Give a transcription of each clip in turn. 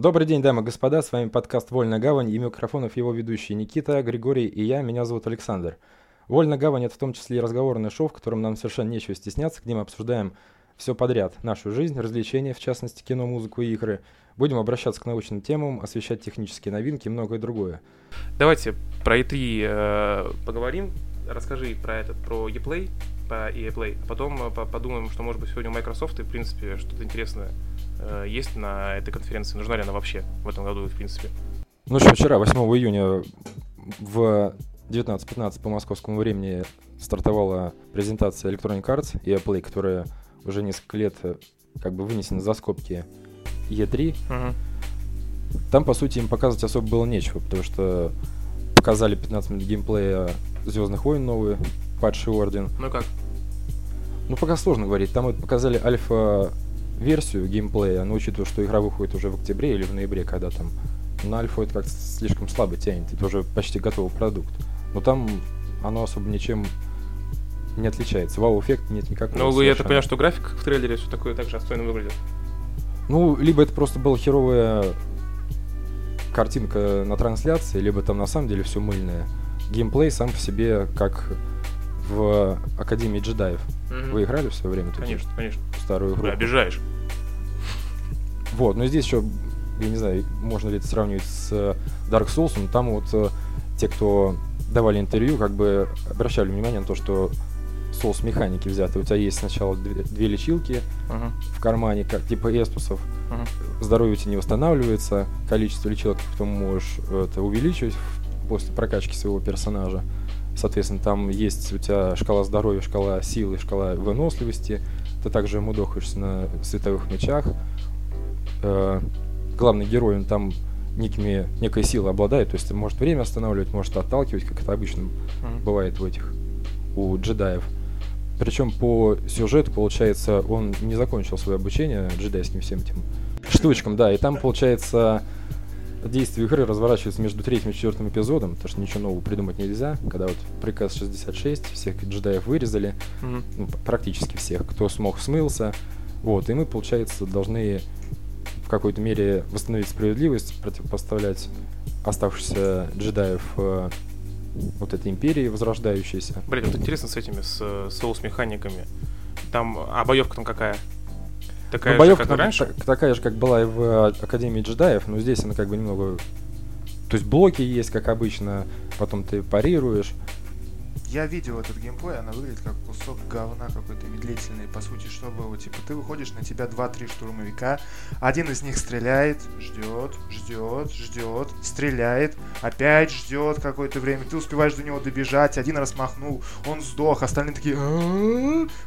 Добрый день, дамы и господа, с вами подкаст «Вольная гавань» и микрофонов его ведущие Никита, Григорий и я, меня зовут Александр. «Вольная гавань» — это в том числе и разговорное шоу, в котором нам совершенно нечего стесняться, где мы обсуждаем все подряд, нашу жизнь, развлечения, в частности кино, музыку и игры. Будем обращаться к научным темам, освещать технические новинки и многое другое. Давайте про E3 э, поговорим. Расскажи про этот, про ePlay, по EA Play. А потом э, подумаем, что может быть сегодня у Microsoft и, в принципе, что-то интересное э, есть на этой конференции. Нужна ли она вообще в этом году, в принципе? Ну что, вчера, 8 июня, в 19.15 по московскому времени стартовала презентация Electronic Arts и Play, которая уже несколько лет э, как бы вынесена за скобки E3. Мгм. Там, по сути, им показывать особо было нечего, потому что показали 15 минут геймплея Звездных войн новые, падший орден. Ну как? Ну, пока сложно говорить. Там вот показали альфа-версию геймплея, но учитывая, что игра выходит уже в октябре или в ноябре, когда там на альфу это как-то слишком слабо тянет. Это уже почти готовый продукт. Но там оно особо ничем не отличается. Вау-эффект нет никакого. Ну, я так совершенно. понимаю, что график в трейлере все такое так же отстойно выглядит. Ну, либо это просто была херовая картинка на трансляции, либо там на самом деле все мыльное. Геймплей сам по себе как в Академии джедаев. Мгм. Вы играли в свое время? Конечно, конечно. старую игру? Бля, обижаешь. Вот, но здесь еще, я не знаю, можно ли это сравнивать с э, Dark Souls, но там вот э, те, кто давали интервью, как бы обращали внимание на то, что Souls механики взяты. У тебя есть сначала две, две лечилки Мгм. в кармане, как типа эстусов, Мгм. здоровье у тебя не восстанавливается, количество лечилок ты потом можешь это увеличивать после прокачки своего персонажа. Соответственно, там есть у тебя шкала здоровья, шкала силы, шкала выносливости. Ты также мудохаешься на световых мечах. Э, главный герой, он там некими, некой силой обладает, то есть может время останавливать, может отталкивать, как это обычно Мгм. бывает в этих у джедаев. Причем по сюжету, получается, он не закончил свое обучение джедайским всем этим штучкам, да, и там, получается, действие игры разворачивается между третьим и четвертым эпизодом, потому что ничего нового придумать нельзя, когда вот приказ 66, всех джедаев вырезали, Мгм. ну, практически всех, кто смог, смылся, вот, и мы, получается, должны в какой-то мере восстановить справедливость, противопоставлять оставшихся джедаев э, вот этой империи возрождающейся. Блин, вот интересно с этими, с э, соус-механиками. Там, а боевка там какая? Такая Ну, же, как раньше? та- такая же, как была и в э, Академии джедаев, но здесь она как бы немного... То есть блоки есть, как обычно, потом ты парируешь. Я видел этот геймплей, она выглядит как кусок говна какой-то медлительный. По сути, что было? Типа, ты выходишь, на тебя 2-3 штурмовика, один из них стреляет, ждет, ждет, ждет, стреляет, опять ждет какое-то время, ты успеваешь до него добежать, один раз махнул, он сдох, остальные такие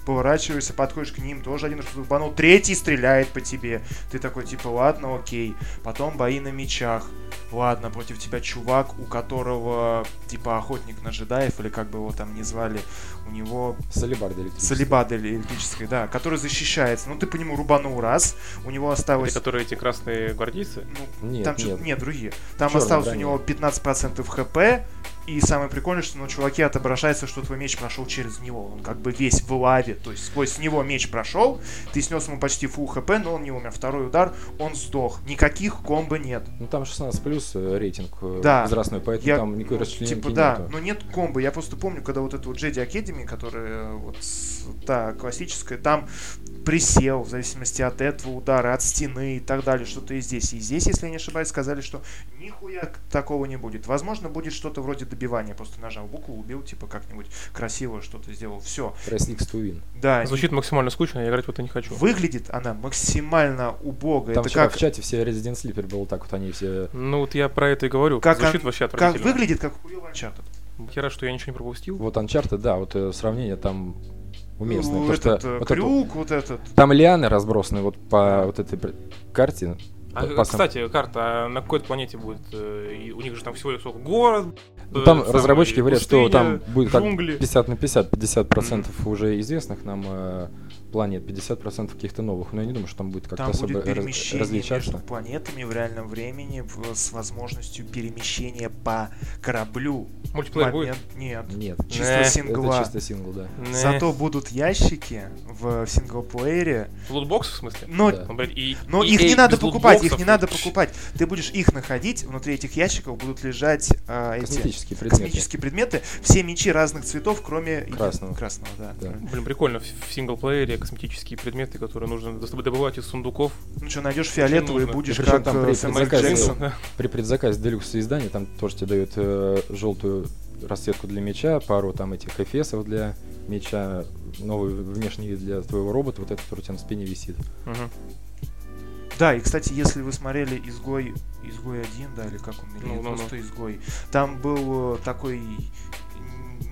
поворачиваешься, подходишь к ним, тоже один раз банул, третий стреляет по тебе. Ты такой, типа, ладно, окей. Потом бои на мечах. Ладно, против тебя чувак, у которого, типа, охотник на джедаев, или как бы его там не звали, у него Солибарды электрические. солибада электрическая, да, который защищается. Ну, ты по нему рубанул раз, у него Это осталось... которые эти красные гвардейцы? Ну, Нет, там нет. что-то нет, другие. Там Чёрная осталось броня. у него 15% хп, и самое прикольное, что на чуваке отображается, что твой меч прошел через него. Он как бы весь в лаве, то есть сквозь него меч прошел, ты снес ему почти фул хп, но он не умер. Второй удар, он сдох. Никаких комбо нет. Ну там 16 плюс э, рейтинг э, Да. возрастной, поэтому Я, там никакой ну, расчлененки Типа, да, нету. но нет комбо. Я просто помню, когда вот эту вот Jedi Academy, которая э, вот та классическая, там присел, в зависимости от этого удара, от стены и так далее, что-то и здесь. И здесь, если я не ошибаюсь, сказали, что нихуя такого не будет. Возможно, будет что-то вроде добивания. Просто нажал букву, убил, типа как-нибудь красиво что-то сделал. Все. Press to win. Да, Звучит максимально скучно, я играть в это не хочу. выглядит она максимально убого. Там Это вчера как, в чате все Resident Sleeper было так вот, они все... Ну вот я про это и говорю. как, Звучит он- вообще как выглядит, как хуёвый Uncharted. Я рад, что я ничего не пропустил. Вот Uncharted, да, вот э, сравнение там уместное. Ну, потому что этот, э, вот это- крюк, вот этот. там лианы разбросаны вот по вот этой карте. А, сам- кстати, карта, а на какой планете будет? э, и у них же там всего лишь сколько? Город. Ну, э, там разработчики говорят, что пустыня, там будет как джунгли. 50 на 50, 50 процентов уже известных нам э, планет, 50 процентов каких-то новых. Но я не думаю, что там будет как-то Там особо будет перемещение различаться. между планетами в реальном времени с возможностью перемещения по кораблю. Мультиплеер будет? Момент- Нет. Нет, Чисто это сингла. это чисто сингл, да. Не. Зато будут ящики в синглплеере. Lootbox, в смысле? Но, Да. Ну, и, но EA их не надо покупать, их не надо покупать. Ты будешь их находить, внутри этих ящиков будут лежать а, эти Косметические предметы. космические предметы, все мечи разных цветов, кроме Красного. красного, да. Да. Блин, прикольно, в в синглплеере косметические предметы, которые нужно добывать из сундуков. Ну что, найдешь фиолетовый, будешь И как там э, при предзаказе- Джексон. Да. При предзаказе делюкс издания там тоже тебе дают э, желтую расцветку для меча, пару там этих эфесов для меча, новый внешний вид для твоего робота, вот этот, который у тебя на спине висит. Мгм. Да, и, кстати, если вы смотрели «Изгой», «Изгой 1», да, или как он, или Ну, ну, ну. просто «Изгой», там был э, такой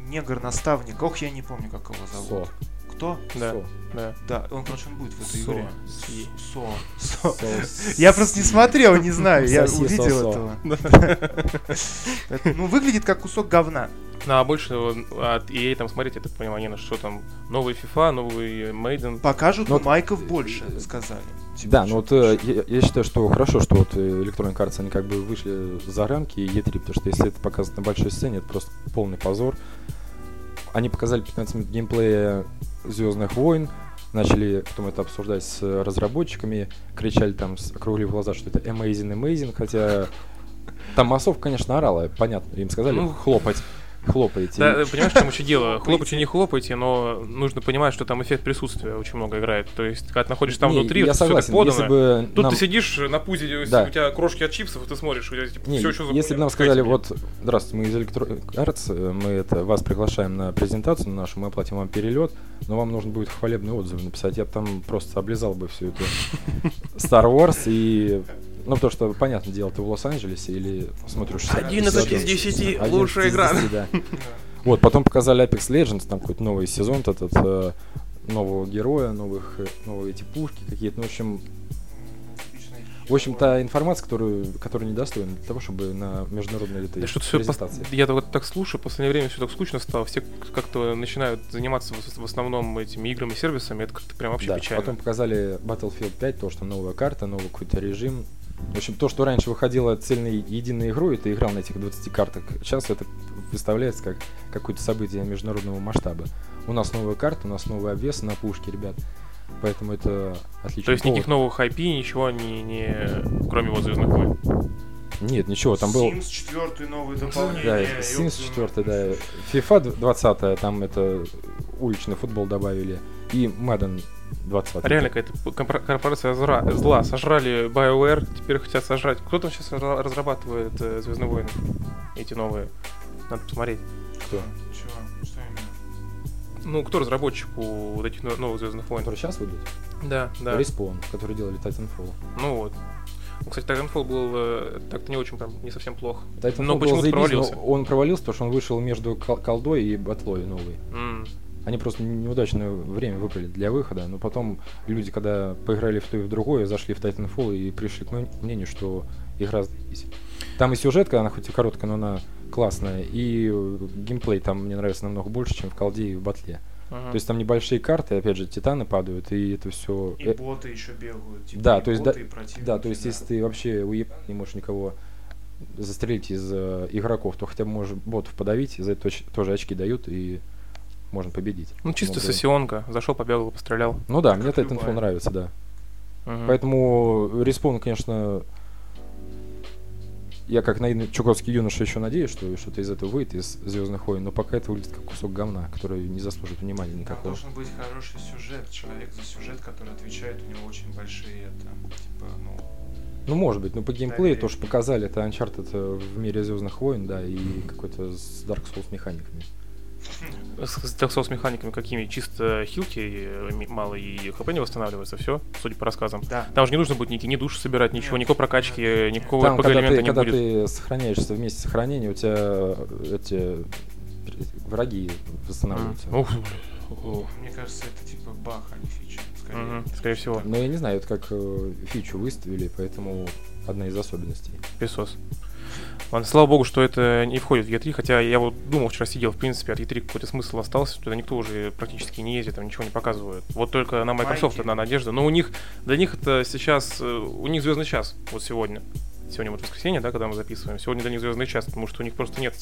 негр-наставник, ох, я не помню, как его зовут. Со. Кто? Да, Со. да. Да, он, короче, он будет в этой Со. игре. Си. Со. Со. Со- Я просто не смотрел, не знаю, я увидел этого. Это, Ну, выглядит как кусок говна. Ну, а больше э, от EA там смотреть, я так понимаю, не на что там. Новый FIFA, новый Maiden. Покажут Ну, у майков больше, сказали. Типа, Да, ну вот э, я, я считаю, что хорошо, что вот э, Electronic Arts, они как бы вышли за рамки E3, потому что если это показывать на большой сцене, это просто полный позор. Они показали 15 минут геймплея Звездных войн, начали потом это обсуждать с разработчиками, кричали там, округлив глаза, что это amazing, amazing, хотя там массовка, конечно, орала, понятно, им сказали Ну, хлопать, хлопайте. Да, понимаешь, в чем еще дело? Хлопайте, не хлопайте, но нужно понимать, что там эффект присутствия очень много играет. То есть, когда ты находишься там Не, внутри, я согласен, подано. если бы Тут нам- ты сидишь на пузе, Да. у тебя крошки от чипсов, и ты смотришь, у тебя типа, Не, все, за если бы нам сказали, вот, здравствуйте, мы из Electronic Arts, мы это, вас приглашаем на презентацию нашу, мы оплатим вам перелет, но вам нужно будет хвалебные отзывы написать, я бы там просто облизал бы всю эту Star Wars и... Ну, потому что, понятное дело, ты в Лос-Анджелесе или смотришь... 11 из 10 лучшая игра. да. Вот, потом показали Apex Legends, там какой-то новый сезон, этот, э, нового героя, новых, э, новые эти пушки какие-то, ну, в общем, в общем-то, информация, которую, которая недостойна для того, чтобы на международной этой Да что-то все презентации. Я вот так слушаю, в последнее время все так скучно стало. Все как-то начинают заниматься в, в основном этими играми, сервисами. Это как-то прям вообще Да, печально. потом показали Battlefield 5, то, что новая карта, новый какой-то режим. В общем, то, что раньше выходило цельной единой игрой, и ты играл на этих 20 картах, сейчас это выставляется как какое-то событие международного масштаба. У нас новая карта, у нас новый обвес на пушке, ребят. Поэтому это отлично. То есть никаких новых IP, ничего не, не кроме вот Звездных войн. Нет, ничего, там был... Sims 4 новый дополнение. Да, Sims твою 4, мать. да. FIFA 20, там это уличный футбол добавили. И Madden 20. Реально какая-то корпорация зра- зла. Сожрали BioWare, теперь хотят сожрать. Кто там сейчас разрабатывает э, Звездные войны? Эти новые. Надо посмотреть. Кто? Чего? Что именно? Ну, кто разработчик у вот этих но- новых Звездных войн? Который сейчас выйдет? Да, да. Respawn, которые делали Titanfall. Ну вот. Ну, Кстати, Titanfall был э, так-то не очень прям не совсем плох. Titanfall Но почему-то провалился. Он провалился, потому что он вышел между кол- колдой и батлой новый. М. Они просто неудачное время выбрали для выхода, но потом люди, когда поиграли в то и в другое, зашли в Titanfall и пришли к мнению, что игра заебись. Там и сюжетка, она хоть и короткая, но она классная, и э, геймплей там мне нравится намного больше, чем в колде и в батле. Ага. То есть там небольшие карты, опять же, титаны падают, и это все... И боты еще бегают. типа, да, и то есть боты, да- и Да, то есть да. если ты вообще уеб не можешь никого застрелить из э, игроков, то хотя бы можешь ботов подавить, и за это тоже очки дают, и можно победить. Ну, чисто да. сессионка. Зашел, побегал, пострелял. Ну да, Как мне Titanfall любая. нравится, да. Мгм. Поэтому респон, конечно, я как наивный чуковский юноша еще надеюсь, что что-то из этого выйдет, из Звездных войн, но пока это выглядит как кусок говна, который не заслужит внимания Там никакого. должен быть хороший сюжет, человек за сюжет, который отвечает, у него очень большие, это, типа, ну, Ну, может быть, но по геймплею Да, то, что показали, это Uncharted э, в мире Звездных войн, да, и какой-то с Dark Souls механиками. С, с Dark механиками какими? Чисто хилки э, мало и хп не восстанавливается, все, судя по рассказам. да. Там же не нужно будет ни, ни душ собирать, ничего, никакой прокачки, никакого Там, когда, RPG-элемента ты, не когда будет. ты сохраняешься вместе сохранения, у тебя э, эти враги восстанавливаются. М. Ух. Мне кажется, это типа бах, а не фича. Скорее. Мгм, скорее всего. Но я не знаю, это как э, фичу выставили, поэтому одна из особенностей. Песос. Ладно, слава богу, что это не входит в E3, хотя я вот думал, вчера сидел, в принципе, от E3 какой-то смысл остался, туда никто уже практически не ездит, там ничего не показывают. Вот только на Microsoft одна надежда. Но у них, для них это сейчас, э, у них звездный час, вот сегодня. Сегодня вот воскресенье, да, когда мы записываем. Сегодня для них звездный час, потому что у них просто нет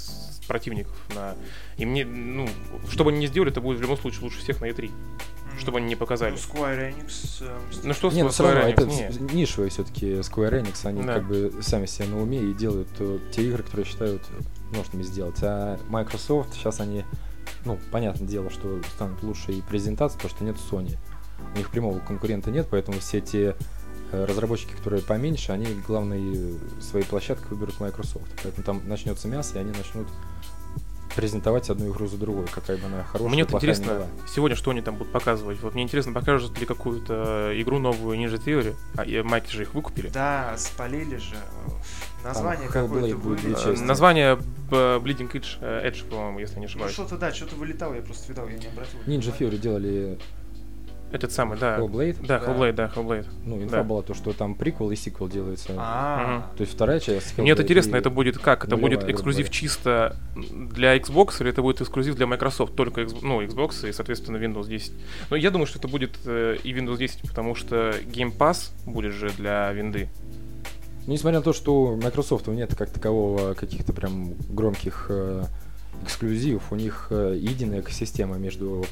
противников на. И мне, ну, что бы они ни сделали, это будет в любом случае лучше всех на E3. чтобы они не показали. Ну, Square Enix... э, Ну что Не, ну с все равно, Square это Enix? Не. нишевые все-таки Square Enix, они Да. как бы сами себе на уме и делают э, те игры, которые считают нужными сделать. А Microsoft сейчас они, ну, понятное дело, что станут лучше и презентации, потому что нет Sony. У них прямого конкурента нет, поэтому все те разработчики, которые поменьше, они главные свои площадки выберут Microsoft. Поэтому там начнется мясо, и они начнут презентовать одну игру за другой, какая бы она хорошая, Мне вот интересно, была. сегодня что они там будут показывать? Вот мне интересно, покажут ли какую-то игру новую Ninja Theory? А Майки же их выкупили. Да, спалили же. Название какое-то будет Название э, Bleeding Edge, э, Edge, по-моему, если не Ну ошибаюсь. что-то да, что-то вылетало, я просто видал, я не обратил. Ninja. Fury делали Этот самый, да. Hellblade. Да, Да. Hellblade, да, Hellblade. Ну, инфа Да. была то, что там приквел и сиквел делается. А, То есть вторая часть. Мне вот Hellblade интересно, и- это будет как? Это будет эксклюзив говоря. чисто для Xbox или это будет эксклюзив для Microsoft? Только ну, Xbox и, соответственно, Windows 10. Но я думаю, что это будет э, и Windows 10, потому что Game Pass будет же для винды. Ну, несмотря на то, что у Microsoft нет как такового каких-то прям громких э, эксклюзивов, у них э, единая экосистема между,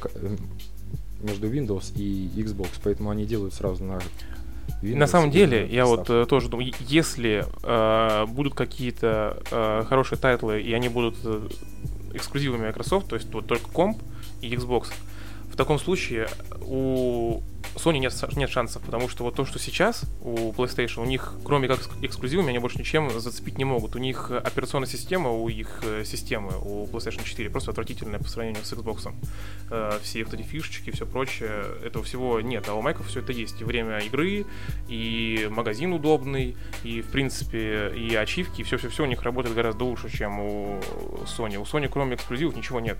между Windows и Xbox, поэтому они делают сразу на Windows. На самом деле, я вот э, тоже думаю, если э, будут какие-то э, хорошие тайтлы, и они будут э, эксклюзивами Microsoft, то есть вот только комп и Xbox, в таком случае у Sony нет, нет шансов, потому что вот то, что сейчас у PlayStation, у них, кроме как экск- эксклюзивами, они больше ничем зацепить не могут. У них э, операционная система, у их э, системы, у PlayStation 4 просто отвратительная по сравнению с Xbox. Э, все вот эти фишечки все прочее, этого всего нет. А у Майка все это есть. И время игры, и магазин удобный, и, в принципе, и ачивки, и все-все-все у них работает гораздо лучше, чем у Sony. У Sony, кроме эксклюзивов, ничего нет.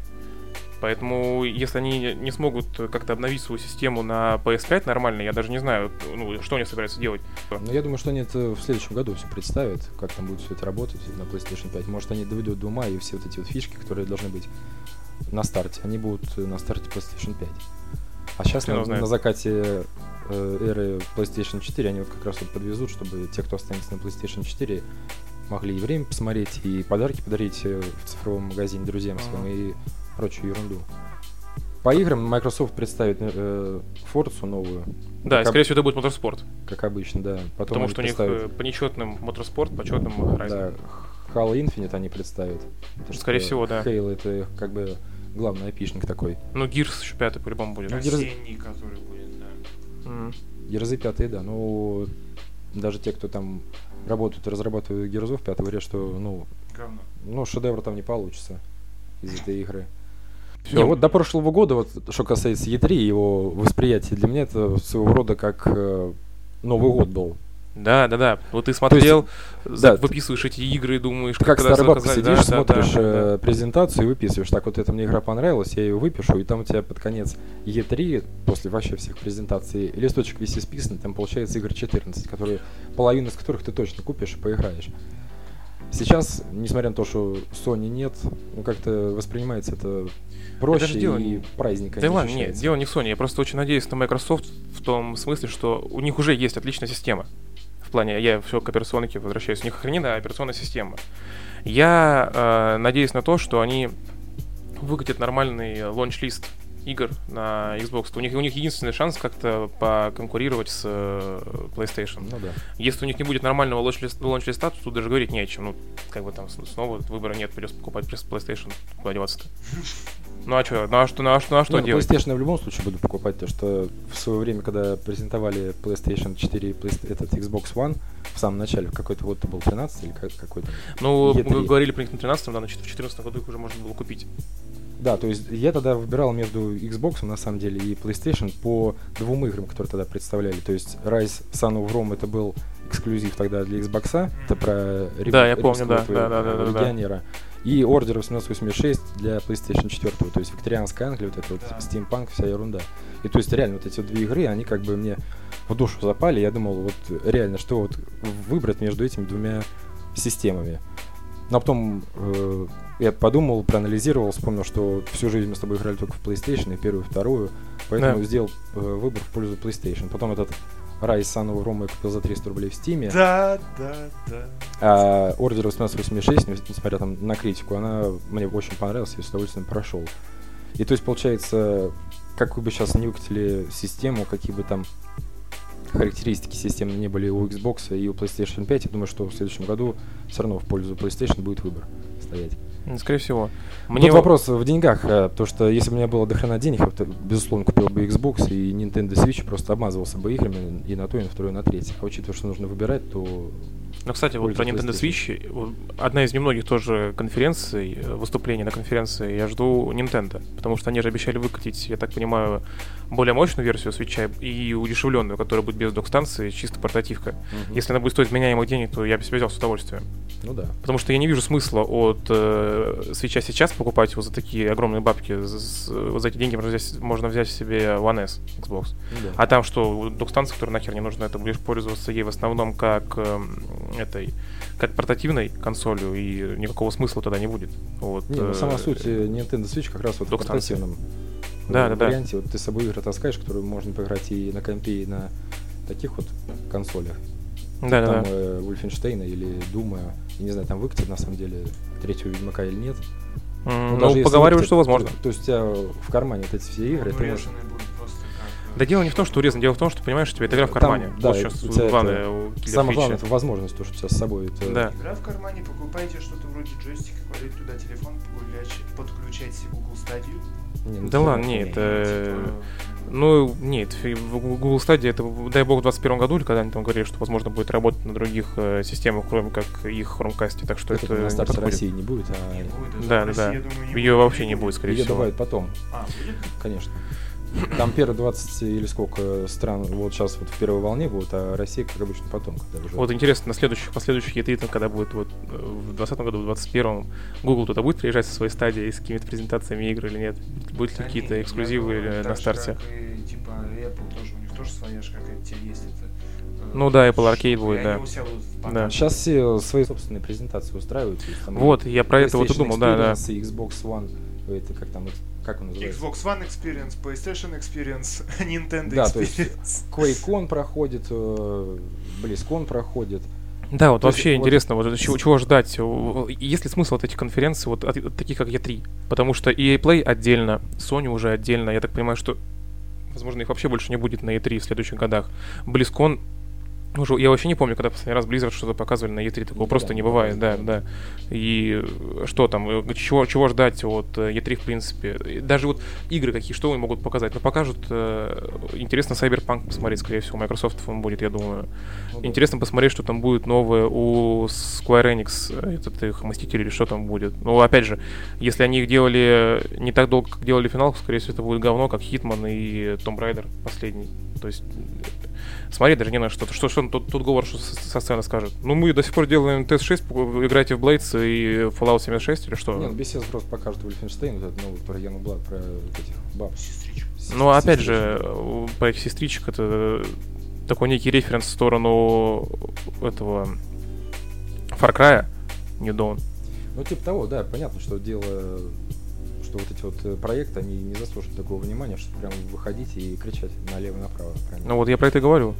Поэтому, если они не смогут как-то обновить свою систему на PS5 нормально, я даже не знаю, ну, что они собираются делать. Ну, я думаю, что они это в следующем году все представят, как там будет все это работать на PlayStation 5. Может, они доведут до ума и все вот эти вот фишки, которые должны быть на старте, они будут на старте PlayStation 5. А сейчас на, знает. на закате э, эры PlayStation 4 они вот как раз вот подвезут, чтобы те, кто останется на PlayStation 4, могли и время посмотреть, и подарки подарить э, в цифровом магазине друзьям своим, Ага. и прочую ерунду. По играм Microsoft представит э, Forza новую. Да, как, и, об- скорее всего, это будет Motorsport. как обычно, да. Потом Потому что у них представят- э, по нечетным Motorsport, по четным Horizon. да, Halo Infinite они представят. Потому что Скорее всего, да. Halo это как бы главный опишник такой. Ну, Gears еще пятый по-любому будет. Ну, осенний, который будет, да. М. Герзы пятые, да. Ну, даже те, кто там работают и разрабатывают Герзов, пятый говорят, что, ну, Говно. ну, шедевр там не получится из этой игры. Всё. Не, вот до прошлого года, вот что касается E3, его восприятие для меня это своего рода как э, Новый год был. Да, да, да. Вот ты смотрел, за- да, выписываешь эти игры и думаешь, Как старый бабка сидишь, Да, да, смотришь да, да. э, презентацию и выписываешь. Так, вот эта мне игра понравилась, я ее выпишу, и там у тебя под конец E3, после вообще всех презентаций, листочек весь исписанный, там получается игр 14, которые, половину из которых ты точно купишь и поиграешь. Сейчас, несмотря на то, что Sony нет, ну как-то воспринимается это проще даже дело и праздника Да не ладно, нет, дело не в Sony. Я просто очень надеюсь на Microsoft в том смысле, что у них уже есть отличная система. В плане, я все к операционке возвращаюсь. У них охрененная операционная система. Я э, надеюсь на то, что они выкатят нормальный лонч-лист игр на Xbox. У них, у них единственный шанс как-то поконкурировать с э, PlayStation. Ну да. Если у них не будет нормального лонч-листа, то тут даже говорить не о чем. Ну, как бы там снова выбора нет, придется покупать PlayStation. Куда деваться-то? Ну а что? Ну а что, ну а что, ну а что ну, делать? PlayStation в любом случае буду покупать, потому что в свое время, когда презентовали PlayStation 4 и этот Xbox One, в самом начале, в какой-то год это был 13 или как- какой-то. Ну, E3. мы говорили про них на 13 да, значит, в 14 году их уже можно было купить. Да, то есть я тогда выбирал между Xbox на самом деле и PlayStation по двум играм, которые тогда представляли. То есть Rise Son of Rome это был эксклюзив тогда для Xbox, это про реб- Да, я помню, да, да, да, да, легионера. И Order 1886 для PlayStation 4, то есть викторианская Англия, вот это вот Да. стимпанк, вся ерунда. И то есть реально вот эти вот две игры, они как бы мне в душу запали. Я думал, вот реально, что вот выбрать между этими двумя системами. Но потом э, я подумал, проанализировал, вспомнил, что всю жизнь мы с тобой играли только в PlayStation, и первую, и вторую, поэтому Да. сделал э, выбор в пользу PlayStation. Потом этот Son of Rome я купил за 300 рублей в Steam, Да, да, да. а Order 1886, нес- несмотря там на критику, она мне очень понравилась, я с удовольствием прошел. И то есть, получается, как бы сейчас не выкатили систему, какие бы там характеристики системы не были у Xbox и у PlayStation 5, я думаю, что в следующем году все равно в пользу PlayStation будет выбор стоять. Скорее всего. Мне Тут вопрос в деньгах, э, потому что если бы у меня было дохрена денег, я, безусловно, купил бы Xbox и Nintendo Switch, просто обмазывался бы играми и на то, и на второе, и на третье. А учитывая, что нужно выбирать, то ну, кстати, вот про Nintendo Switch, одна из немногих тоже конференций, э, выступлений на конференции, я жду Nintendo, потому что они же обещали выкатить, я так понимаю, более мощную версию Switch и удешевленную, которая будет без док-станции, чисто портативка. Угу. Если она будет стоить меняемых денег, то я бы себе взял с удовольствием. Ну да. Потому что я не вижу смысла от э, Switch сейчас покупать его за такие огромные бабки. За, за эти деньги можно взять, можно взять себе One S Xbox. Ну, да. А там что, док-станция, которая нахер не нужна, это будешь пользоваться ей в основном как э, этой как портативной консолью, и никакого смысла тогда не будет. Вот, не, ну, сама э, суть э, Nintendo Switch как раз вот в портативном да, да, варианте. Да. Вот ты с собой игры таскаешь, которые можно поиграть и на компе, и на таких вот консолях. Да, там да, да. Э, Wolfenstein или Дума, я не знаю, там выкатят на самом деле третьего Ведьмака или нет. Mm, ну, поговаривают, что возможно. То, то есть у тебя в кармане вот эти все игры, ты можешь... Да дело не в том, что урезан, дело в том, что понимаешь, что у тебя эта игра в кармане. Там, да, вот сейчас главное это, Самое главное это возможность, то, что у тебя с собой. Это... Да. Игра в кармане, покупайте что-то вроде джойстика, кладете туда телефон, подключайте Google Stadia. Не, ну, да ладно, нет, это... Типа... Ну, нет, Google Stadia это, дай бог, в 2021 году, или когда они там говорили, что, возможно, будет работать на других э, системах, кроме как их Chromecast, так что это, это на старте России не будет, а... Не будет, да, да, да. Ее вообще не будет, скорее Ее всего. добавят потом. А, будет? Конечно. Там первые 20 или сколько стран вот сейчас вот в первой волне будут, а Россия, как обычно, потом, когда уже... Вот интересно, на следующих, последующих E3, когда будет вот э, в 2020 году, в 2021, Google туда будет приезжать со своей стадией с какими-то презентациями игр или нет? Будут ли какие-то эксклюзивы или на старте? Как и, типа, Apple тоже, у них тоже своя же какая-то есть. Это, э, ну да, Apple Arcade будет, да. да. Сейчас все свои собственные презентации устраивают. Вот, я про это вот и думал, да, да. Xbox One, это как там, как он называется? Xbox One Experience, PlayStation Experience, Nintendo да, Experience. То есть QuakeCon проходит, э, BlizzCon проходит. Да, вот То вообще есть, интересно, вот, вот чего, чего ждать? Есть ли смысл от этих конференций, вот от, от таких как E3? Потому что EA Play отдельно, Sony уже отдельно. Я так понимаю, что, возможно, их вообще больше не будет на E3 в следующих годах. BlizzCon уже, я вообще не помню, когда последний раз Blizzard что-то показывали на E3, такого ну, просто не бывает, да, да. И что там, э, чего, чего ждать от E3, э, в принципе. Даже вот игры какие, что они могут показать? Ну, покажут, э, интересно Cyberpunk посмотреть, скорее всего, Microsoft он будет, я думаю. Ну, да. Интересно посмотреть, что там будет новое у Square Enix, э, этот их Мстители или что там будет. Ну, опять же, если они их делали не так долго, как делали финал, скорее всего, это будет говно, как Hitman и Tomb Raider последний. То есть Смотри, даже не на что. Что, что тут, тут Говор что со сцены скажет? Ну, мы до сих пор делаем TS6, играйте в Blades и Fallout 76 или что? Не, ну, без просто покажут Wolfenstein, вот этот новый про Яну Блад, про этих баб. Сестричек. Ну, опять же, про этих сестричек это такой некий референс в сторону этого Far Cry, New Dawn. Ну, типа того, да, понятно, что дело что вот эти вот э, проекты, они не заслуживают такого внимания, чтобы прям выходить и кричать налево и направо. Ну вот я про это и говорю.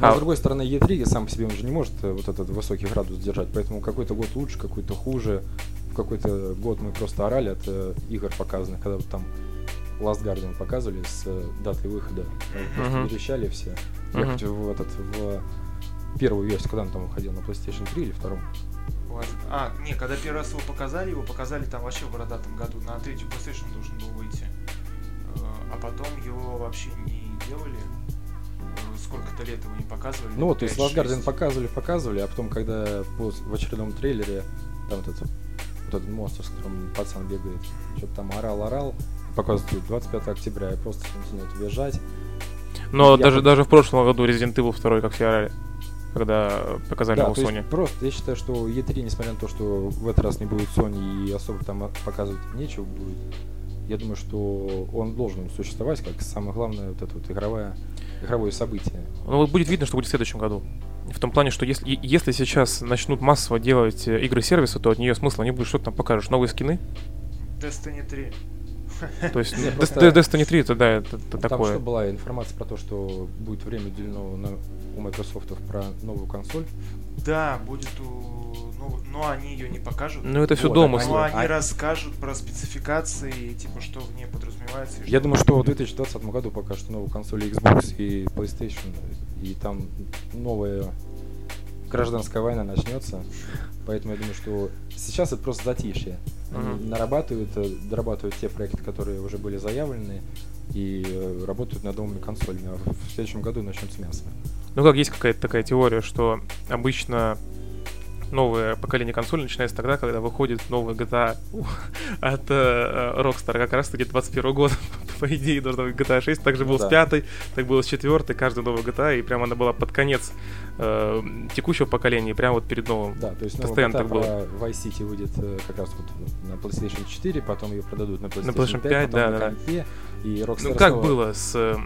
Но, а с другой стороны, E3 сам по себе он же не может э, вот этот высокий градус держать, поэтому какой-то год лучше, какой-то хуже. В какой-то год мы просто орали от э, игр показанных, когда вот там Last Guardian показывали с э, датой выхода. Просто uh-huh. верещали все. Uh-huh. Я хоть в этот в первую версию, когда он там выходил на PlayStation 3 или втором? А, не, когда первый раз его показали, его показали там вообще в бородатом году. На третью PlayStation должен был выйти. Э, а потом его вообще не делали. Э, сколько-то лет его не показывали. Ну вот, то есть Last Guardian показывали, показывали, а потом, когда в очередном трейлере там вот этот, вот этот монстр, с которым пацан бегает, что-то там орал-орал, показывают 25 октября, и просто начинают въезжать. Но даже, я... даже в прошлом году Resident Evil 2, как все орали когда показали да, его Sony. просто я считаю, что E3, несмотря на то, что в этот раз не будет Sony и особо там показывать нечего будет, я думаю, что он должен существовать как самое главное вот это вот игровое, игровое событие. Ну вот будет видно, что будет в следующем году. В том плане, что если, если сейчас начнут массово делать э, игры-сервисы, то от нее смысла не будет. Что ты там покажешь? Новые скины? Destiny 3. То есть Destiny 3 это да, это, это Там такое. что была информация про то, что будет время уделено у Microsoft про новую консоль. Да, будет у Ну, но они ее не покажут. Ну это все Вот, домыслы. Но они А- расскажут про спецификации, типа, что в ней подразумевается. и Я что- думаю, что в 2020 году пока что новые консоли Xbox и PlayStation, и там новая гражданская война начнется. Поэтому я думаю, что сейчас это просто затишье. Они нарабатывают, э, дорабатывают те проекты, которые уже были заявлены, и э, работают над новыми консолями. А в следующем году начнется мясо. Ну как есть какая-то такая теория, что обычно новое поколение консолей начинается тогда, когда выходит новый GTA от э, Rockstar, как раз таки 21 года, по идее, должна быть GTA 6, также Ну был да. с пятой, так было с четвертой, каждый новый GTA, и прямо она была под конец э, текущего поколения, прямо вот перед новым. Да, то есть новая Постоянно так было. про Vice City выйдет э, как раз вот на PlayStation 4, потом ее продадут на PlayStation, PlayStation 5, 5, потом да, на да, да. компе, и Rockstar Ну как снова- было с э,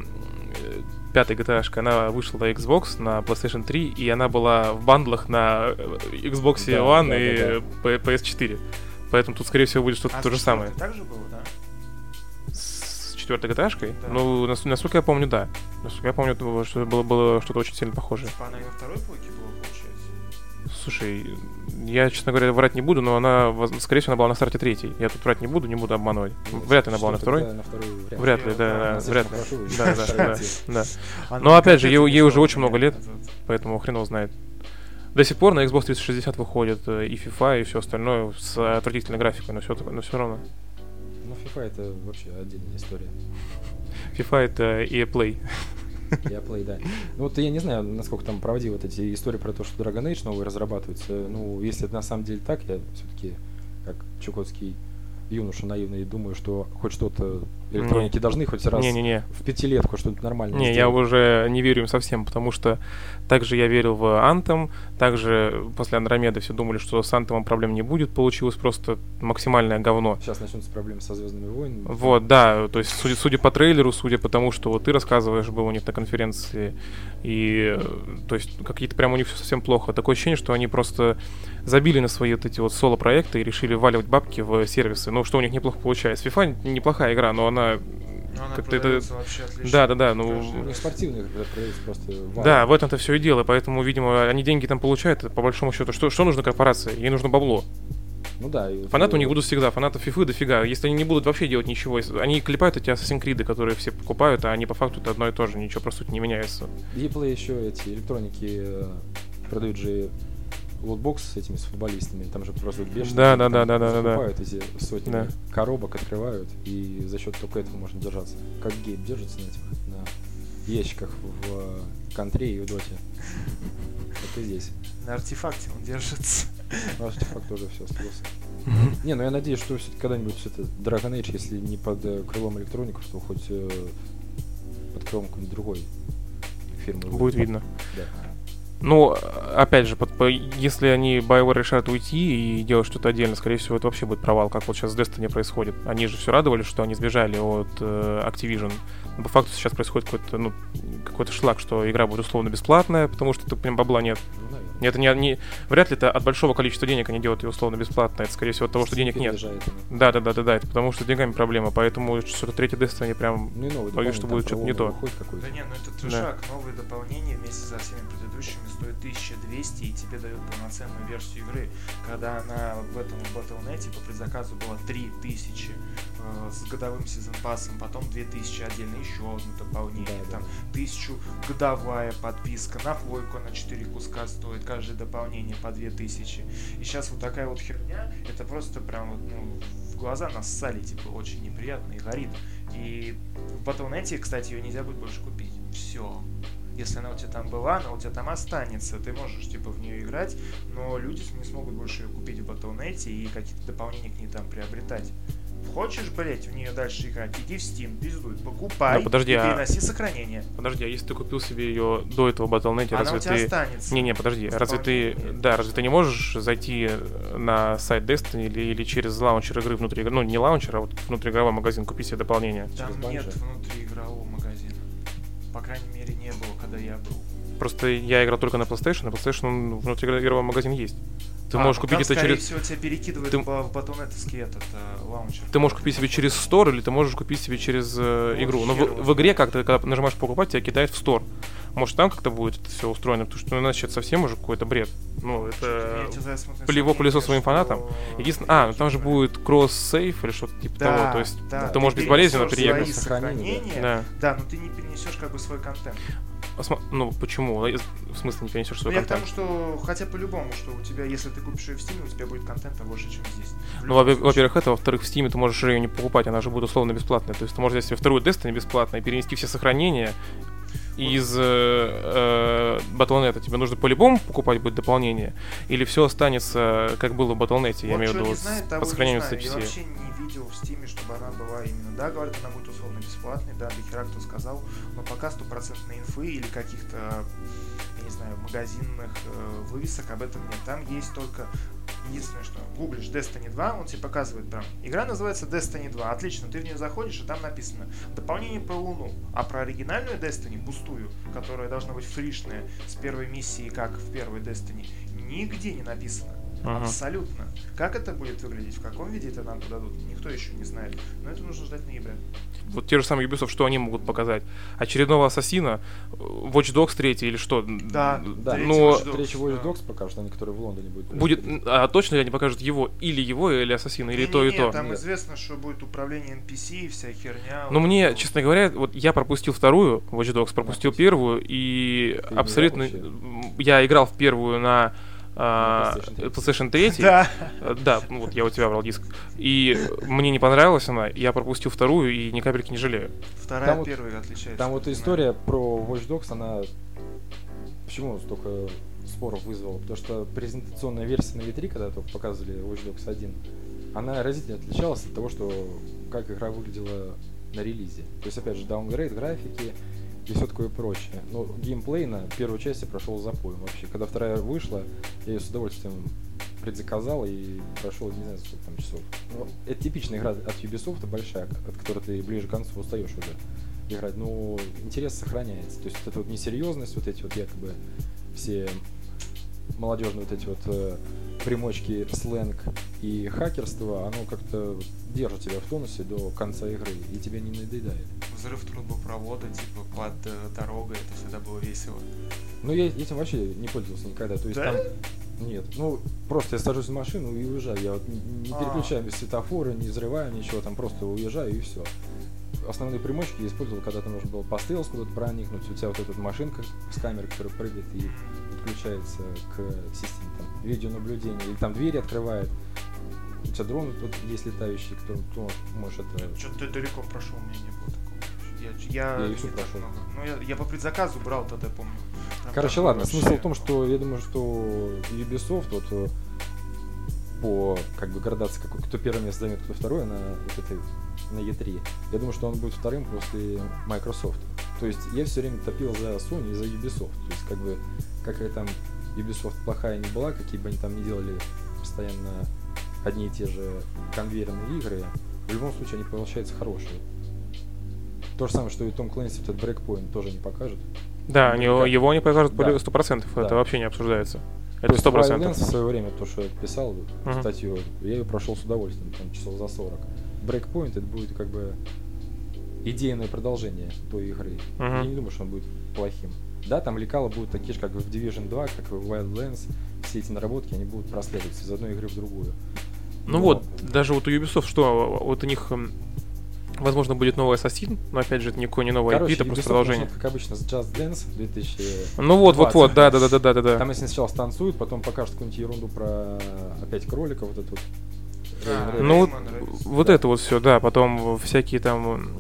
пятой GTA, она вышла на Xbox, на PlayStation 3, и она была в бандлах на э, Xbox Да, One да, и да, P- PS4. Поэтому тут, скорее всего, будет что-то А то же самое. так же было, да? Четвертой GTA-шкой? Да. Ну, нас- насколько я помню, да. Насколько я помню, было, что было, было что-то очень сильно похожее. Типа она и во второй плойке была, получается. Слушай, я, честно говоря, врать не буду, но она, скорее всего, она была на старте третьей. Я тут врать не буду, не буду обманывать. Нет, Вряд ли она была на второй. да, на второй вряд, Вряд ли, да, да, вряд ли. Да, да, да, да. Но, опять же, ей- ей уже очень много лет. Поэтому хрен его знает. До сих пор на Xbox 360 выходит э, и FIFA, и все остальное с отвратительной графикой, но все, но все равно. Ну, FIFA это вообще отдельная история. FIFA это EA Play. Я Play, да. Ну вот я не знаю, насколько там правдивы вот эти истории про то, что Dragon Age новый разрабатывается. Ну, если это на самом деле так, я все-таки как чукотский юноша наивный думаю, что хоть что-то электроники должны хоть раз Не-не-не. в пятилетку что-то нормальное Не, я сделать. уже не верю им совсем, потому что также я верил в Anthem, также после Андромеды все думали, что с Anthem проблем не будет, получилось просто максимальное говно. Сейчас начнутся проблемы со Звездными войнами. Вот, да, то есть судя, судя по трейлеру, судя по тому, что вот ты рассказываешь, был у них на конференции, и э, то есть какие-то прям у них все совсем плохо. Такое ощущение, что они просто забили на свои вот эти вот соло-проекты и решили валивать бабки в сервисы. Ну, что у них неплохо получается. FIFA неплохая игра, но она... Она Как-то это- вообще отлично. Да-да-да, ну, раз. спортивные продаются просто вау. Да, в этом-то все и дело, поэтому, видимо, они деньги там получают, по большому счету. Что, что нужно корпорации? Ей нужно бабло. Ну да. и Фанаты у них будут всегда, фанатов фифы дофига. Если они не будут вообще делать ничего, они клепают эти Assassin's Creed, которые все покупают, а они по факту это одно и то же, ничего по сути не меняется. Еплей еще эти электроники э, продают же лутбокс с этими с футболистами, там же просто бешено. Да, да, да, да, да, да. Покупают эти сотни Да. коробок, открывают, и за счет только этого можно держаться. Как гейм держится на этих, на ящиках в э, контре и в доте. И здесь. На артефакте он держится. Ну, артефакт тоже все слился. Не, ну я надеюсь, что все когда-нибудь это Dragon Age, если не под э, крылом электроников, то хоть э, под крылом какой-нибудь другой фирмы. Будет видно. Да. Ну, опять же, под- по- если они BioWare решат уйти и делать что-то отдельно, скорее всего, это вообще будет провал, как вот сейчас с Destiny происходит. Они же все радовались, что они сбежали от э, Activision. Но по факту сейчас происходит какой-то, ну, какой-то шлак, что игра будет условно бесплатная, потому что тут прям бабла нет. Ну. Это не, не, вряд ли это от большого количества денег они делают ее условно бесплатно. Это, скорее всего, от того, что денег нет. Да, да, да, да, да, это потому что с деньгами проблема, поэтому что-то третье Destiny прям... Ну Боюсь, что будет что-то не то. Да не, ну это трешак. Новые дополнения вместе со всеми предыдущими стоят 1200 и тебе дают полноценную версию игры. Когда она в этом Battle.net по предзаказу была 3000 э, с годовым сезон пассом, потом 2000 отдельно еще одно дополнение, Да, да. там 1000 годовая подписка, на плойку на 4 куска стоит каждое дополнение по 2000. И сейчас вот такая вот херня, это просто прям вот, ну, в глаза нассали, типа, очень неприятно и горит. И в Battle.net, кстати, ее нельзя будет больше купить. Все. Если она у тебя там была, она у тебя там останется. Ты можешь, типа, в нее играть, но люди не смогут больше ее купить в Battle.net и какие-то дополнения к ней там приобретать. Хочешь, блять, в нее дальше играть, иди в Steam, пиздуй, покупай Да, подожди, и а- переноси сохранение. Подожди, а если ты купил себе ее до этого Battle.net, Она разве у тебя ты... останется. Не-не, подожди, разве ты, да, разве ты не можешь зайти на сайт Destiny или, или через лаунчер игры внутри игры, ну не лаунчер, а вот внутриигровой магазин купить себе дополнение? Там через нет внутриигрового магазина. По крайней мере, когда я был. Просто я играл только на PlayStation, на PlayStation он внутриигровой магазин есть. Ты А, можешь купить там, это через... всего, тебя перекидывает Ты- в, батонетовский этот э, лаунчер. Ты можешь купить себе через Store или ты можешь купить себе через э, игру. Но в, в игре как-то, когда нажимаешь покупать, тебя кидает в Store. Может, там как-то будет это все устроено, потому что ну, иначе это совсем уже какой-то бред. Ну, это плево пылесос своим фанатам. Единственное, а, ну там же будет кросс-сейф или что-то типа Да, того, то есть да. ты можешь безболезненно переехать. сохранения, Да. Да, но ты не перенесешь как бы свой контент. А Ну, почему? В смысле не перенесешь Ну, свой я к контент? тому, что хотя по-любому, что у тебя, если ты купишь ее в Steam, у тебя будет контента больше, чем здесь. Ну, во-первых, это, во-вторых, в Steam ты можешь ее не покупать, она же будет условно бесплатная. То есть ты можешь взять себе вторую Destiny бесплатно и перенести все сохранения из э, э, Battle.net. Тебе нужно по-любому покупать будет дополнение? Или все останется, как было в Battle.net, я Вот имею в виду, с- знает, по не сохранению. Я CPC? вообще не видел в Стиме, чтобы она была именно. Да, говорят, она будет условно бесплатной, да, дохера кто сказал, но пока стопроцентной инфы или каких-то, знаю, магазинных э, вывесок об этом нет. Там есть только единственное, что гуглишь Destiny 2, он тебе показывает прям. Игра называется Destiny 2. Отлично, ты в нее заходишь, и там написано дополнение про Луну. А про оригинальную Destiny, пустую, которая должна быть фришная с первой миссии, как в первой Destiny, нигде не написано. Ага. Абсолютно. Как это будет выглядеть, в каком виде это нам подадут, никто еще не знает. Но это нужно ждать ноября. Вот те же самые Ubisoft, что они могут показать? Очередного ассасина? э, Watch Dogs 3 или что? Да, Да, Третий но Watch Dogs, Третий Watch да. Dogs покажут, они, которые в Лондоне будут. будет, происходить. а точно ли они покажут его, или его, или ассасина, или то, и Не-не-не, то? Там Нет. известно, что будет управление NPC и вся херня. Но вот мне, вот. честно говоря, вот я пропустил вторую Watch Dogs, пропустил Да. первую, и Ты не абсолютно... Я играл в первую на а, PlayStation 3. Да. Да, ну вот я у тебя брал диск. И мне не понравилась она, я пропустил вторую и ни капельки не жалею. Вторая Там от вот- первой отличается. Там вот история про Watch Dogs, она почему столько споров вызвала? Потому что презентационная версия на E3, когда только показывали Watch Dogs 1, она разительно отличалась от того, что как игра выглядела на релизе. То есть, опять же, даунгрейд графики и все такое прочее. Но геймплей на первой части прошел запоем вообще. Когда вторая вышла, я ее с удовольствием предзаказал и прошел, не знаю, сколько там часов. Ну, это типичная игра от Ubisoft, большая, от которой ты ближе к концу устаешь уже играть, но интерес сохраняется. То есть вот эта вот несерьезность, вот эти вот якобы все молодежные вот эти вот э, примочки, сленг и хакерство, оно как-то держит тебя в тонусе до конца игры и тебе не надоедает. Взрыв трубопровода, типа, под э, дорогой, это всегда было весело. Ну, я этим вообще не пользовался никогда. То есть Да? там... Нет, ну, просто я сажусь в машину и уезжаю. Я вот не, не А. переключаю светофоры, не взрываю ничего, там просто уезжаю и все. Основные примочки я использовал, когда ты нужно было по стелсу куда-то проникнуть, у тебя вот эта машинка с камерой, которая прыгает и подключается к системе там, видеонаблюдения, или там двери открывает. У тебя дрон тут есть летающий, который ты можешь это... Что-то ты далеко прошел, у меня не было такого. Я, я, Я не так прошел. много. Ну, я, я по предзаказу брал тогда, помню. Прям Короче, ладно, вообще- смысл в том, что я думаю, что Ubisoft вот э, по как бы градации, какой, кто первое место займет, кто второе на вот этой на E3. Я думаю, что он будет вторым после Microsoft. То есть я все время топил за Sony и за Ubisoft. То есть как бы какая там Ubisoft плохая не была, какие бы они там не делали постоянно одни и те же конвейерные игры, в любом случае они получаются хорошие. То же самое, что и Том Клэнси, этот Breakpoint тоже не покажет. Да, Ну, они- как- его не покажут Да. сто процентов, Да. это вообще не обсуждается. То Это сто процентов. в свое время, то, что я писал Мгм. статью, я ее прошел с удовольствием, там часов за 40. Breakpoint это будет как бы идейное продолжение той игры. Мгм. Я не думаю, что он будет плохим. Да, там лекала будут такие же, как в Division 2, как в Wildlands. Все эти наработки, они будут проследоваться из одной игры в другую. Ну Но- вот, даже вот у Ubisoft, что вот у них, возможно, будет новый Ассасин, но опять же, это никакой не новый Короче, IP, это просто Ubisoft продолжение. начнет, как обычно, с Just Dance 2000. Ну вот, вот, вот, да, да, да, да, да, да. Там если сначала станцуют, потом покажут какую-нибудь ерунду про опять кролика, вот эту вот. А, Ну. Вот Да. это вот все, да, потом всякие там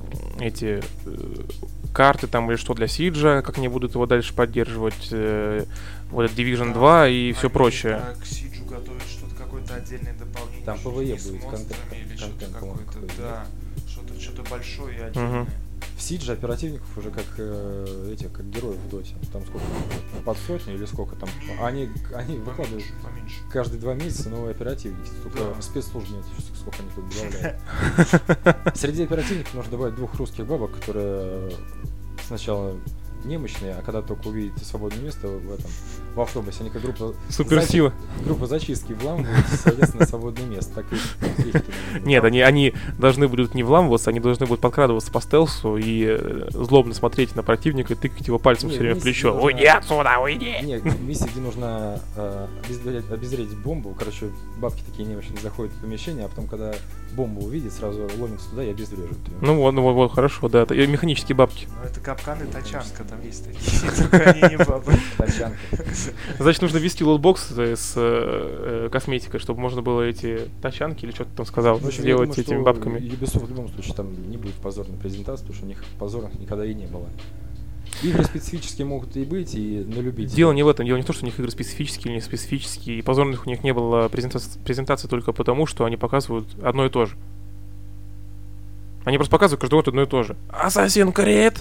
эти э, карты там или что для Сиджа, как они будут его дальше поддерживать, э, вот этот Division Да. 2 и все прочее. к Сиджу готовят что-то, какое-то отдельное дополнение. Там PvE с будет, монстрами контент- или что-то контент, какой-то, да. Что-то, что-то большое и отдельное. В Сидже оперативников уже как э, эти, как героев в доте. Там сколько? Под сотню или сколько там? Они, они выкладывают поменьше. каждые два месяца новые оперативники. Только Да. спецслужб нет, сколько они тут добавляют. Среди оперативников нужно добавить двух русских бабок, которые сначала немощные, а когда только увидите свободное место в этом, в автобусе, они как группа, Суперсила. группа зачистки вламываются, соответственно, свободное место. Так и. Нет, они, они должны будут не вламываться, они должны будут подкрадываться по стелсу и э, злобно смотреть на противника и тыкать его пальцем Не, все время в плечо. должна- Уйди отсюда, уйди! Нет, в миссии, где нужно э, обезвредить, обезвредить бомбу, короче, бабки такие немощные заходят в помещение, а потом, когда бомбу увидит, сразу ломятся туда и обезвреживают ее. Ну вот, ну вот, вот, хорошо, да. это- и механические бабки. Ну, это капкан и тачанка, там есть такие, только они не бабы. Тачанка. Значит, нужно ввести лутбокс э, с э, э, косметикой, чтобы можно было эти тачанки или что ты там сказал, я сделать думаю, этими бабками. Ubisoft в любом случае там не будет позорной презентации, потому что у них позорных никогда и не было. Игры специфические могут и быть, и на любителя. Дело не в этом, дело не в том, что у них игры специфические или не специфические, и позорных у них не было презентаций, презентаций только потому, что они показывают одно и то же. Они просто показывают каждый год одно и то же. Assassin's Creed,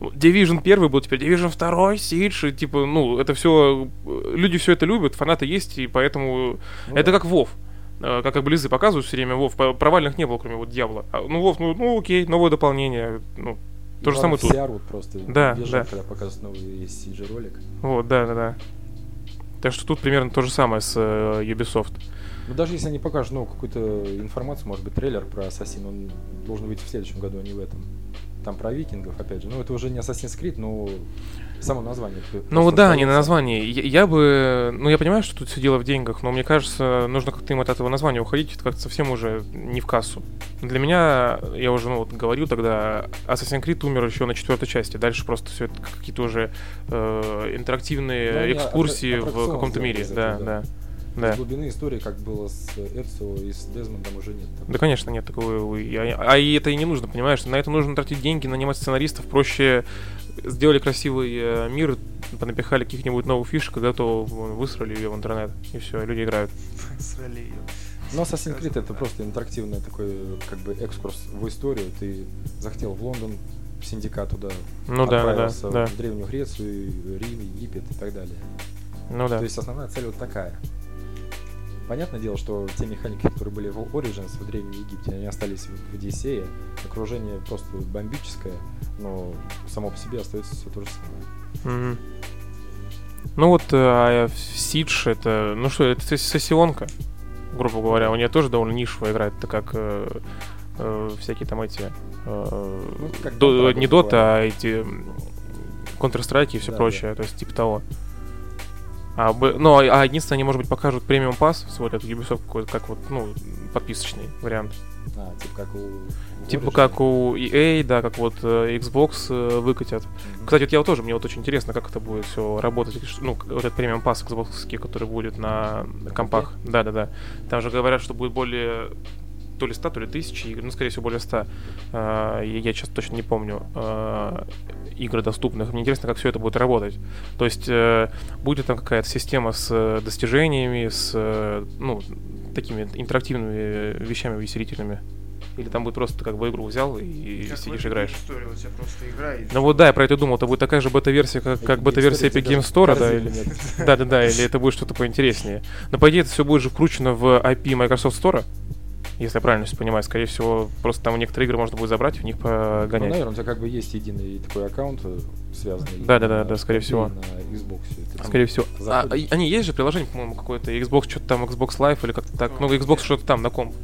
Division 1 был, теперь Division 2, Siege, и типа, ну, это все, люди все это любят, фанаты есть, и поэтому Ну это да. как Вов. Э, Как, Близы показывают все время Вов, провальных не было, кроме вот Дьявола. А, ну, Вов, ну, ну окей, новое дополнение. Ну, то же самое тут. Все орут просто. Да, бежат, да. когда показывают новый CG-ролик. вот, да, да, да. Так что тут примерно то же самое с э, Ubisoft. Ну, даже если они покажут, ну, какую-то информацию, может быть, трейлер про Ассасин, он должен выйти в следующем году, а не в этом. Там про викингов, опять же. Ну, это уже не Assassin's Creed, но само название. Ну да, не на названии. Я, я бы, ну я понимаю, что тут все дело в деньгах, но мне кажется, нужно как-то им от этого названия уходить, это как-то совсем уже не в кассу. Для меня, я уже ну, вот говорил тогда, Assassin's Creed умер еще на четвертой части. Дальше просто все это какие-то уже э, интерактивные Ну, они экскурсии в каком-то мире. Да, этого, да. Да. Да. Глубины истории, как было с Эцио и с Дезмондом, уже нет. Да, конечно, нет такого. и- А, а и это и не нужно, понимаешь? На это нужно тратить деньги, нанимать сценаристов. Проще сделали красивый э, мир, понапихали каких-нибудь новых фишек, и готово, вон, высрали ее в интернет. И все, люди играют. Срали её. Но Assassin's Creed это Да. просто интерактивный такой, как бы, экскурс в историю. Ты захотел в Лондон, в Синдикат туда, Ну да, да, отправился да. в Древнюю Грецию, Рим, Египет и так далее. Ну да. То есть основная цель вот такая. Понятное дело, что те механики, которые были в Origins в Древнем Египте, они остались в Одиссее. Окружение просто бомбическое, но само по себе остается все то же самое. Мгм. Ну вот э, а Сидж это, ну что, это сес- сессионка, грубо говоря. У нее тоже довольно нишевая игра. Это как э, э, всякие там эти... э, Ну, как до- не говоря. а эти Counter-Strike и все Да, прочее. То есть типа того. А, ну, а а единственное, они, может быть, покажут премиум пасс свой от Ubisoft какой-то, как вот, ну, подписочный вариант. А, типа как у... Типа как у EA, да, как вот э, Xbox э, выкатят. Мгм. Кстати, вот я вот тоже, мне вот очень интересно, как это будет все работать. Ну, вот этот премиум пасс Xbox, который будет на компах. Да, да, да. Там же говорят, что будет более то ли 100, то ли 1000 игр, ну, скорее всего, более 100. А, я, сейчас точно не помню а, игр доступных. Мне интересно, как все это будет работать. То есть, э, будет там какая-то система с э, достижениями, с, э, ну, такими интерактивными вещами веселительными. Или там будет просто как бы игру взял и Как сидишь играешь. Store, у тебя просто игра и Ну вот да, я про это думал. Это будет такая же бета-версия, как, как бета-версия Epic Game Store, да? Или... Да-да-да, или это будет что-то поинтереснее. Но по идее это все будет же вкручено в IP Microsoft Store, если я правильно все понимаю. Скорее всего, просто там некоторые игры можно будет забрать, в них Ну, погонять. наверное, у тебя как бы есть единый такой аккаунт, э, связанный. На да, скорее ПК и всего. На Xbox. ты Скорее всего. А, они есть же приложение, по-моему, какое-то Xbox, что-то там Xbox Live или как-то так. Ну, Ну, Xbox что-то там на комп.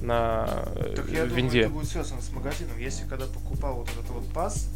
На э, Так я думаю, винде. это будет связано с магазином. Если когда покупал вот этот вот пас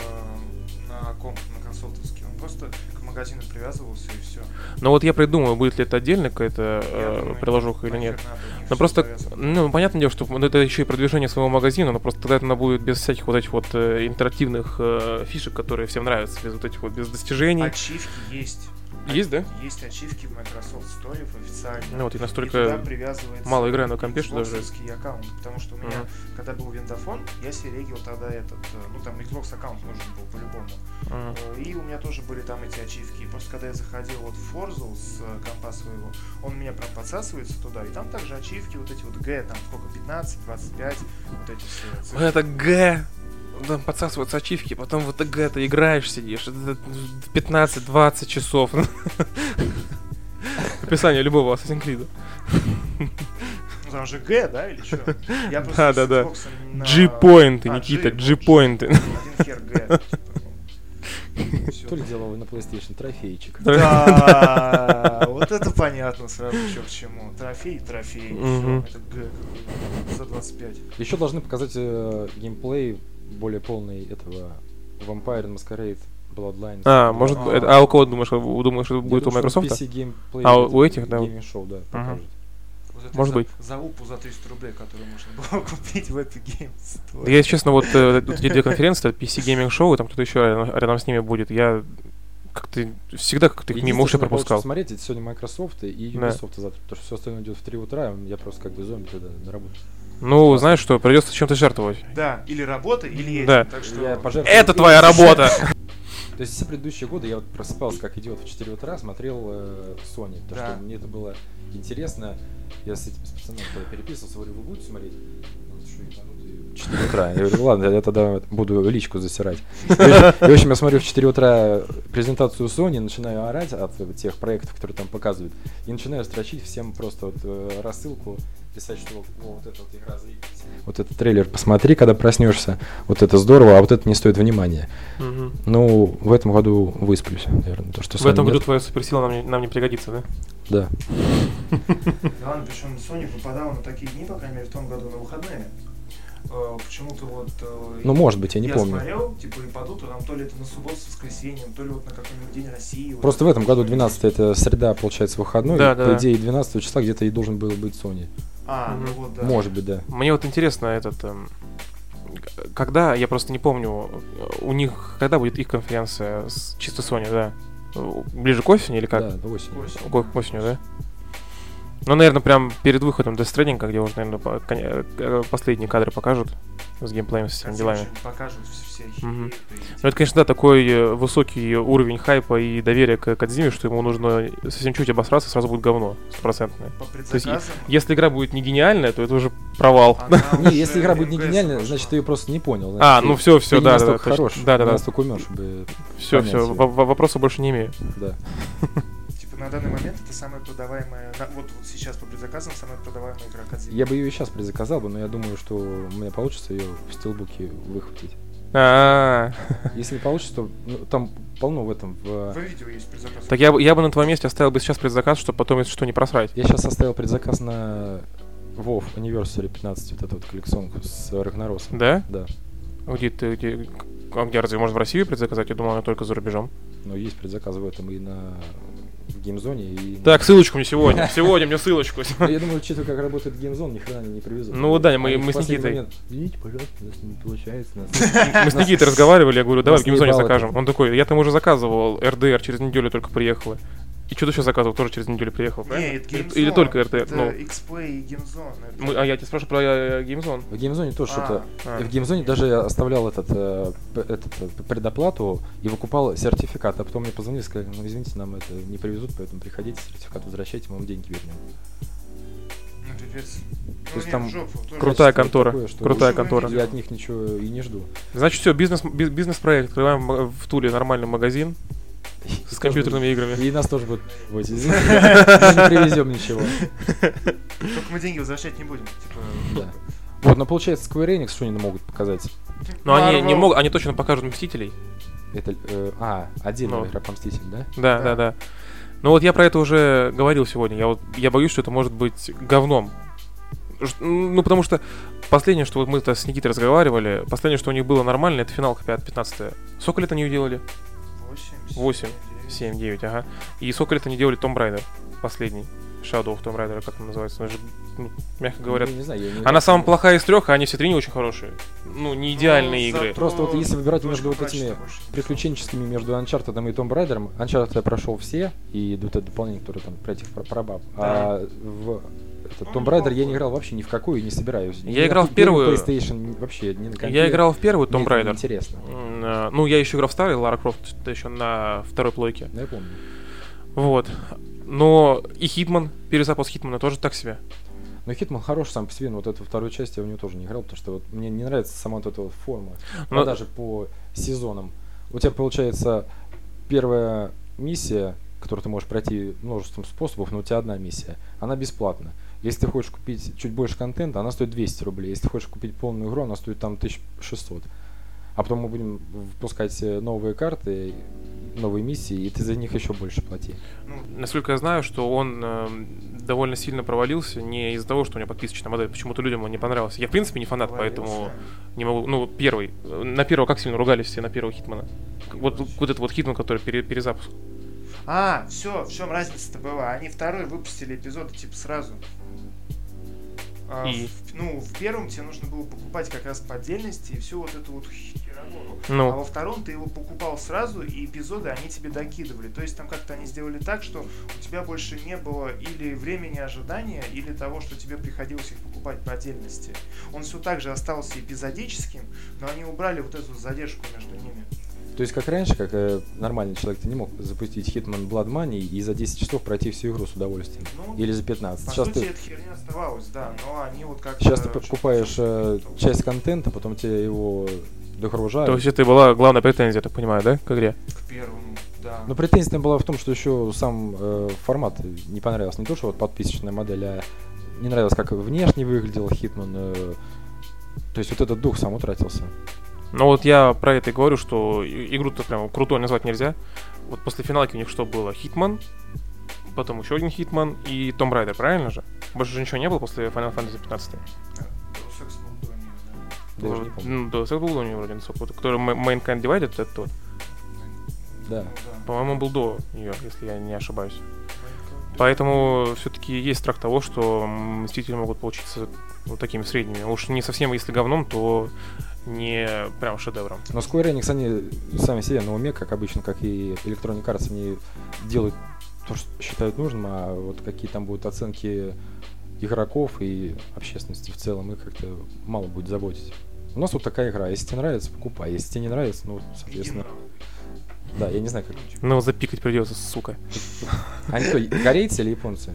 э, на комп, на консолтовский, он просто к магазину привязывался и все. Но вот я придумаю, будет ли это отдельно какая-то э, приложуха или нет. Ну просто, ну, понятное дело, что ну, это еще и продвижение своего магазина, но просто тогда это будет без всяких вот этих вот э, интерактивных э, фишек, которые всем нравятся, без вот этих вот, без достижений. Ачивки есть. Есть, да? Есть ачивки в Microsoft Store в официально. Ну вот я И настолько... привязывается мало играю на компе, что даже- аккаунт, потому что у меня, Мгм. когда был виндафон, я себе регил тогда этот, э, ну там Xbox аккаунт нужен был по-любому. Э, И у меня тоже были там эти ачивки. И просто когда я заходил вот в Forza с э, компа своего, он у меня прям подсасывается туда. И там также ачивки, вот эти вот Г, там сколько, 15, 25, вот эти все цифры. Это Г. Там подсасываются ачивки, потом в это Г ты играешь, сидишь. Это 15-20 часов. Описание любого Assassin's Creed. Ну там же Г, да, или что? Я просто Да, да, да. G-поинты, А, Никита, G-поинты. Один хер Г. Что ли делал на PlayStation? Трофейчик. Да, вот это понятно сразу еще к чему. Трофей, трофей. Это Г за 25. Еще должны показать э, геймплей более полный этого Vampire Masquerade Bloodlines. А, может, А. это- а у кого думаешь, у- думаешь, что Я будет у думаю, что Microsoft? PC геймплей А, у этих, да. Gaming Show, да, покажет. Вот это Может за, быть. За упу за 300 рублей, которую можно было купить в Epic Games. Store. Я, если честно, вот э, вот эти две конференции, это PC Gaming Show, и там кто-то еще рядом, рядом с ними будет. Я как-то всегда как-то их мимо получится пропускал. смотреть, это сегодня Microsoft и Да. Ubisoft завтра, потому что все остальное идет в 3 утра, я просто как бы зомби тогда на работу. Ну, знаешь что, придется чем-то жертвовать. Да, или работа, или этим. Да. Так что... Я пожертвую- Это твоя работа! То есть все предыдущие годы я вот просыпался как идиот в 4 утра, смотрел э, Sony, потому Да. что мне это было интересно. Я с этим с пацаном когда переписывался, говорю, вы будете смотреть? Он что, ебанутый? 4 утра. Я говорю, ладно, я тогда буду личку засирать. И, в общем, я смотрю в 4 утра презентацию Sony, начинаю орать от тех проектов, которые там показывают, и начинаю строчить всем просто вот э, рассылку, писать, что «О, вот эта вот игра заебись. Вот этот трейлер посмотри, когда проснешься. Вот это здорово, а вот это не стоит внимания. Мгм. Ну, в этом году высплюсь, наверное. То, что В этом году нет. твоя суперсила нам не, нам не пригодится, да? Да. Да ладно, причем Sony попадала на такие дни, по крайней мере, в том году на выходные. Э, Почему-то вот... э, Ну, может быть, я не помню. смотрел, типа, и падут, а там то ли это на субботу с воскресеньем, то ли вот на какой-нибудь день России. вот Просто в это этом году вот. 12 это среда, получается, выходной. Да, и, да, по идее, 12 числа где-то и должен был быть Sony. А, ну вот, да. Может быть, да. Мне вот интересно этот... эм, когда, я просто не помню, у них, когда будет их конференция с чисто Sony, да? Ближе к осени или как? Да, до осени. Осень. К к осенью, да? Ну, наверное, прям перед выходом Death Stranding, где уже, наверное, э, последние кадры покажут с геймплеем, с всеми делами. покажут все все Мгм. хиты, Ну, это, конечно, да, такой э, высокий уровень хайпа и доверия к Кадзиме, что ему нужно совсем чуть обосраться, сразу будет говно стопроцентное. По есть. Если игра будет не гениальная, то это уже провал. Не, если игра будет не гениальная, значит, ты ее просто не понял. А, ну все, все, да, да, да, Да, да, да. настолько умен, чтобы... Все, все, вопроса больше не имею. Да. На данный момент это самая продаваемая, на- вот, вот сейчас по предзаказам самая продаваемая игра Кадзимы. Я бы ее и сейчас предзаказал бы, но я думаю, что у меня получится ее в стилбуке выхватить. А, Если не получится, то ну, там полно в этом. В... В видео есть предзаказ. так я, бы- я бы на твоем месте оставил бы сейчас предзаказ, чтобы потом, если что, не просрать. Я сейчас оставил предзаказ на WoW Anniversary 15, вот эту вот коллекционку с Рагнаросом. Да? Да. Где ты, где, а где разве можно в России предзаказать? Я думал, она только за рубежом. Но есть предзаказы в этом и на в геймзоне, и... на- Так, ссылочку мне сегодня. Сегодня мне ссылочку. Я думаю, учитывая, как работает геймзон, ни хрена не привезут. Ну да, мы- мы с Никитой. Извините, пожалуйста, у нас не получается. у нас-» Мы с Никитой разговаривали, я говорю, давай в геймзоне закажем. Он такой, я там уже заказывал РДР, через неделю только приехала. И что ты сейчас заказывал, тоже через неделю приехал, правильно? Не, это Или- GameZone. Или только RDR? Это Ну, XP и GameZone. это- мы- а я тебя спрашиваю про э, GameZone. В геймзоне тоже А, что-то... а. В геймзоне даже я оставлял этот, э, этот э, предоплату и выкупал сертификат, а потом мне позвонили и сказали, ну извините, нам это не привезут, поэтому приходите, сертификат возвращайте, мы вам деньги вернем. Ну, пипец. Ну, есть там жопу. Крутая контора. такое, что Крутая контора. Я от них ничего и не жду. Значит, все, бизнес, би- бизнес-проект. Открываем в Туле нормальный магазин с компьютерными играми. И нас тоже будут извините, мы не привезем ничего. Только мы деньги возвращать не будем. Типа. Вот, но получается Square Enix что они могут показать? Но они не могут, они точно покажут Мстителей. Это, э, а, отдельная Ну. игра по Мститель, да? Да, Да. да. Ну вот я про это уже говорил сегодня. Я вот я боюсь, что это может быть говном. Ж- Ну, потому что последнее, что вот мы с Никитой разговаривали, последнее, что у них было нормально, это финалка 15 Сколько лет они ее делали? 8, Восемь. 7, 7-9, ага. И сколько лет они делали Том Брайдер, последний. Shadow of Tomb Raider, как он называется. Он же, ну, мягко говоря, Я не знаю, я не Она самая плохая из трех, а они все три не очень хорошие. Ну, не идеальные игры. Просто вот если выбирать между вот этими приключенческими между Uncharted и Tomb Raider, Uncharted я прошел все, и вот это дополнение, которое там про этих про, про баб. А в этот Tomb Raider я не играл вообще ни в какую и не собираюсь. Я Ни играл в первую. PlayStation, вообще ни на. Я играл в первую Tomb это Raider. Интересно. Э, Ну, я еще играл в старый Лара Крофт, это еще на второй плойке. Ну, я помню. Вот. Но и Hitman, перезапуск Hitman а тоже так себе. Но Hitman хорош сам по себе, но вот эту вторую часть я в нее тоже не играл, потому что вот мне не нравится сама вот эта вот форма. Ну, Продажи по сезонам. У тебя получается первая миссия, которую ты можешь пройти множеством способов, но у тебя одна миссия. Она бесплатна. Если ты хочешь купить чуть больше контента, она стоит 200 рублей. Если ты хочешь купить полную игру, она стоит там 1600. А потом мы будем выпускать э, новые карты, новые миссии, и ты за них еще больше плати. Ну, Насколько я знаю, что он эм, довольно сильно провалился не из-за того, что у него подписочная модель. Почему-то людям он не понравился. Я, в принципе, не фанат, поэтому провалился. не могу... Ну, первый. На первого как сильно ругались все на первого Хитмана? Вот, вот этот вот Хитман, который пере- перезапуск. А, все, в чем разница-то была? Они второй выпустили эпизод типа сразу. А, И? в- ну, в первом тебе нужно было покупать как раз по отдельности и всю вот эту вот херобору. А Ну, во втором ты его покупал сразу, и эпизоды они тебе докидывали. То есть там как-то они сделали так, что у тебя больше не было или времени ожидания, или того, что тебе приходилось их покупать по отдельности. Он все так же остался эпизодическим, но они убрали вот эту задержку между ними. То есть, как раньше, как э, нормальный человек, ты не мог запустить Hitman Blood Money и за 10 часов пройти всю игру с удовольствием. Ну, Или за 15. По Сейчас сути, ты, эта херня оставалась, да, но они вот как сейчас ты покупаешь э, часть контента, потом тебе его догружают. то есть это была главная претензия, я так понимаю, да, к игре? к первому, да. Но претензия там была в том, что еще сам э, формат не понравился. Не то, что вот подписочная модель, а не нравилось, как внешне выглядел Hitman. э, то есть вот этот дух сам утратился. Но вот я про это и говорю, что игру-то прям крутой назвать нельзя. Вот после финалки у них что было? Hitman, потом еще один Hitman и Tomb Raider, правильно же? Больше же ничего не было после Final Fantasy 15. Deus Ex был до неё, да. Даже не помню. Ну, да, это был у него вроде, насколько- который Ma- Mankind Divided, это тот. Да. Ну да. По-моему, был до нее, если я не ошибаюсь. Поэтому все-таки есть страх того, что Мстители могут получиться вот такими средними. Уж не совсем, если говном, то не прям шедевром. Но Square Enix, они сами себе на уме, как обычно, как и Electronic Arts, они делают то, что считают нужным, а вот какие там будут оценки игроков и общественности в целом, их как-то мало будет заботить. У нас вот такая игра. Если тебе нравится, покупай. Если тебе не нравится, ну, соответственно... Да, я не знаю, как... Ну, запикать придется, сука. Они кто, корейцы или японцы?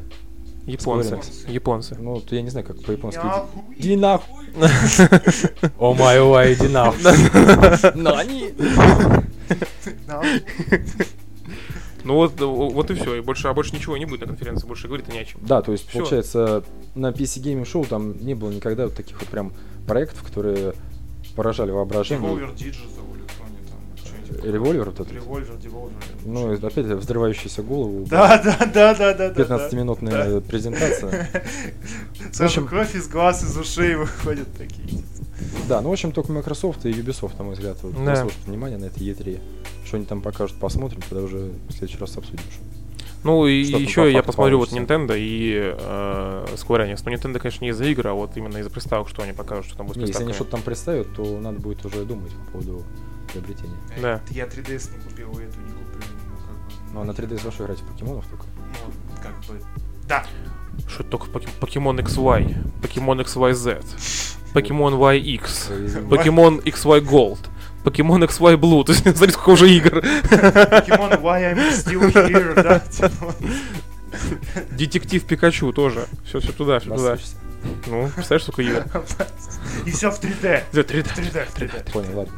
Японцы. Enix. Японцы. Ну, вот я не знаю, как по-японски. Иди нахуй! О май ой, иди нахуй! Нани! Нахуй. Ну вот, вот и все. И больше, а больше ничего не будет на конференции, больше говорить-то не о чем. Да, то есть, Всё. получается, на PC Gaming Show там не было никогда вот таких вот прям проектов, которые поражали воображение. Revolver Digital Револьвер вот этот. Револьвер, Devolver. Ну, опять взрывающаяся голову. Да, да, да, да, да, да. 15-минутная презентация. Сразу общем- кровь из глаз, из ушей выходят такие. Да, ну, в общем, только Microsoft и Ubisoft, на мой взгляд, вот, Да. внимания на этой E3. Что они там покажут, посмотрим, тогда уже в следующий раз обсудим. что. Ну и Что еще я посмотрю вот получится? Nintendo и э, Square Enix. Но Nintendo, конечно, не из-за игр, а вот именно из-за приставок, что они покажут, что там будет Не, если они что-то там представят, то надо будет уже думать по поводу приобретения. Да. Я 3DS не купил, и эту не куплю. Ну, как бы. Ну, а на 3DS во что играть? В покемонов только? Ну, как бы. Да. Что только в Поке- Pokemon XY, Pokemon XYZ, Pokemon YX, Pokemon XY Gold, Pokemon XY Blue. То есть, смотри, сколько уже игр. Покемон Why I'm Still Here, да? Детектив Пикачу тоже. Все, все туда, все туда. Ну, представляешь, сколько игр? И все в 3D. Да, 3D. 3D, 3D. Понял, ладно.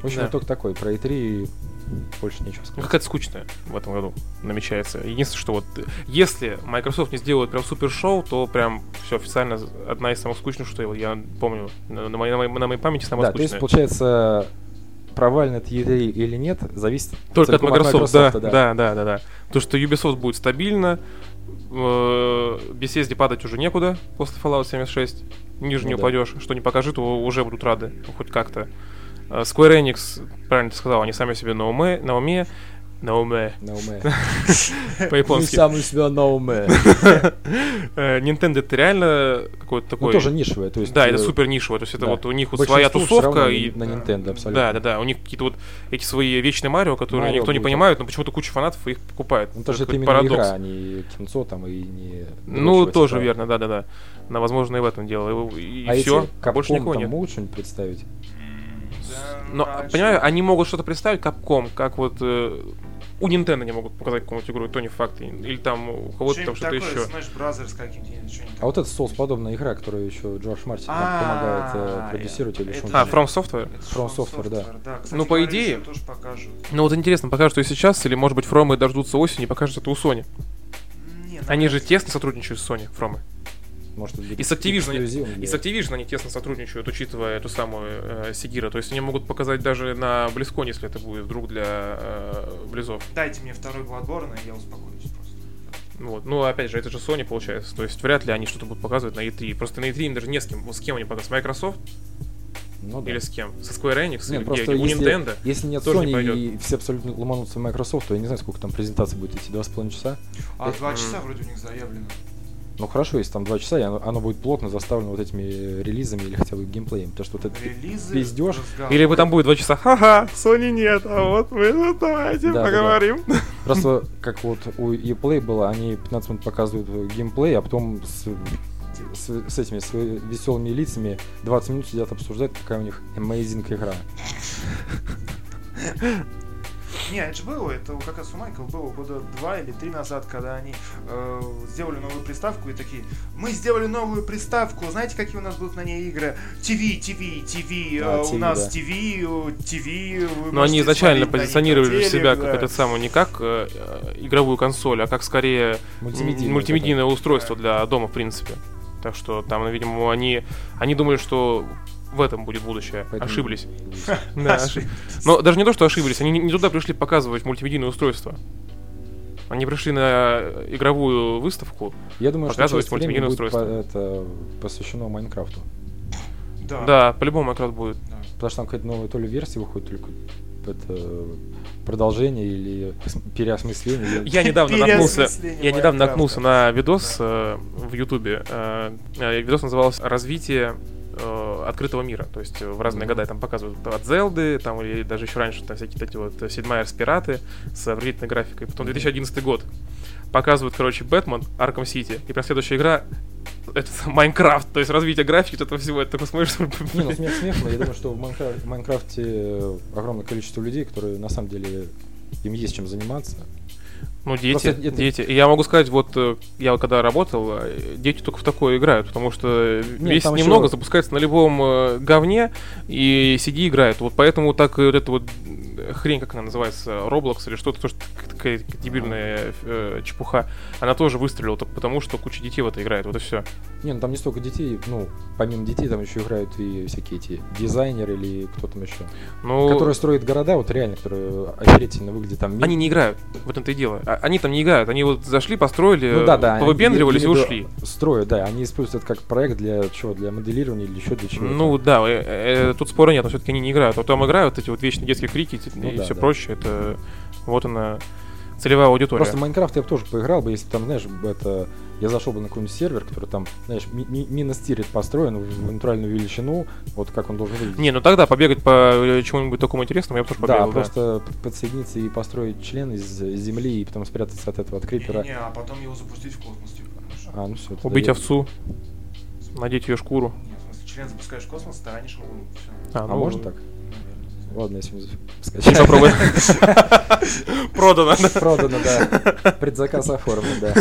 В общем, Да. итог такой. Про E3 больше нечего сказать. какая-то скучная в этом году намечается. Единственное, что вот если Microsoft не сделает прям супер шоу, то прям все официально одна из самых скучных, что я, помню на, моей, на, моей, на моей памяти самая Да, то есть, скучная. получается, провально это E3 или нет, зависит Только от целиком Microsoft, да, да. да, да, да, да. То, что Ubisoft будет стабильно, э, Bethesda падать уже некуда после Fallout 76, ниже Ну не да. упадешь, что не покажи, то уже будут рады, хоть как-то. Э, Square Enix, правильно ты сказал, они сами себе на уме, на уме, на уме, На уме. по-японски. сам у себя на уме. Э, Nintendo это реально какой-то такой... Ну, тоже нишевое. То есть, Да, это э, супер нишевое, то есть это вот у них вот своя тусовка и... На Nintendo абсолютно. Да, да, да, у них какие-то вот эти свои вечные Марио, которые никто не понимает, но почему-то куча фанатов их покупает. Ну, то же это именно игра, а не кинцо там и не... Ну, тоже верно, да-да-да. Но, возможно, и в этом дело. И, А все, больше никого нет. могут что-нибудь представить? Но, а понимаю, они могут что-то представить, Capcom, как вот э, у Nintendo не могут показать какую-нибудь игру, и то не факт. Или там у кого-то там что-то еще. Smash Brothers каким-нибудь, что-нибудь А вот эта Souls подобная игра, которую еще Джордж Мартин А, помогает э, продюсировать или это что А, From Software? Это From Software, да. Кстати Ну, по идее-. Ну вот интересно, покажут ее сейчас, или может быть Фромы дождутся осени и покажут это у Sony. Они же тесно сотрудничают с Sony, Фромы. Может, будет И с Activision, эксклюзивом и с Activision они тесно сотрудничают, учитывая эту самую э, Сигира. То есть они могут показать даже на BlizzCon, если это будет вдруг для э, Близов. Дайте мне второй Bloodborne, и я успокоюсь просто. Вот. Ну, опять же, это же Sony получается. То есть вряд ли они что-то будут показывать на E3. Просто на E3 им даже не с кем. Вот С кем они показывают? С Microsoft Ну, да. или с кем? Со Square Enix? Не, или просто где? У если, Nintendo? если нет тоже не Sony пойдет. и все абсолютно ломанутся в Microsoft, то я не знаю, сколько там презентация будет идти, два с половиной часа. А Э, два часа вроде у них заявлено. Ну хорошо, если там два часа, и оно, оно будет плотно заставлено вот этими э, релизами или хотя бы геймплеем. Потому что вот это Релизы, пиздёж. разговор. Или там будет два часа, ха-ха, Sony нет, а вот мы тут давайте Да, да, да. поговорим. Просто как вот у ePlay было, они 15 минут показывают геймплей, а потом с, с, с этими с веселыми лицами 20 минут сидят обсуждать, какая у них amazing игра. Не, это же было, это как раз у Майков было года два или три назад, когда они э, сделали новую приставку и такие, мы сделали новую приставку, знаете, какие у нас будут на ней игры? ТВ, ТВ, ТВ, э, у нас. ТВ, ТВ. Но они изначально позиционировали себя как да. этот самый, не как э, э, игровую консоль, а как скорее Мультимедийное. мультимедийное устройство для дома, в принципе. Так что там, видимо, они, они думали, что в этом будет будущее. Поэтому- Ошиблись. Да, оши- Но даже не то, что ошиблись, они не- туда пришли показывать мультимедийное устройство. Они пришли на игровую выставку. Я думаю, что Показывать времени мультимедийное будет по- устройство. это, посвящено Майнкрафту. Да. Да, по-любому раз будет. да. Потому что там какая-то новая то ли версия выходит, только это продолжение или ос- переосмысление. Я недавно наткнулся, я недавно наткнулся на видос э, в Ютубе. Э, э, видос назывался «Развитие э, открытого мира». То есть э, в разные Мгм. года там показывают от Зелды, там или даже еще раньше там всякие эти вот э, седьмая пираты с отвратительной графикой. Потом 2011 год. Показывают, короче, Бэтмен, Арком Сити. И прям следующая игра это Майнкрафт, то есть развитие графики, этого всего, это такой смотришь, Не, ну смех смех, но я думаю, что в Майнкраф- в Майнкрафте огромное количество людей, которые на самом деле им есть чем заниматься. Ну, дети, Просто это- дети. И я могу сказать, вот э, я когда работал, э, дети только в такое играют, потому что Нет, весь немного ещё- запускается на любом э, говне, и сиди играет. Вот поэтому так вот эта вот хрень, как она называется, Roblox или что-то, то, что такая дебильная э, чепуха, она тоже выстрелила только потому, что куча детей в это играет, вот и все. Не, ну там не столько детей, ну, помимо детей там еще играют и всякие эти дизайнеры или кто там еще. Ну, Которые строят города, вот реально, которые охерительно выглядят там. они не играют, в этом-то и дело. А- Они там не играют, они вот зашли, построили, Ну да, да. повыпендривались и ушли. Строят, да. Они используют это как проект для чего? Для моделирования или еще для чего? Ну да, э, э, тут спора нет, но все-таки они не играют. Вот там играют эти вот вечные детские крики и- Ну и да, все да. прочее. Это вот она целевая аудитория. Просто Майнкрафт я бы тоже поиграл бы, если там, знаешь, это я зашел бы на какой-нибудь сервер, который там, знаешь, ми- ми- миностирит построен в в натуральную величину, вот как он должен выглядеть. Не, ну тогда побегать по э, чему-нибудь такому интересному я бы тоже да, побегал, да. просто п- подсоединиться и построить член из земли и потом спрятаться от этого от крипера. Не-не-не, а потом его запустить в космос, типа. хорошо? А, ну все. Убить овцу, надеть ее шкуру. Нет, в смысле, член запускаешь в космос, таранишь его, все. А, ну, можно так? Ладно, если не скачать. Попробуй. Продано. Продано, да. Предзаказ оформлен, да.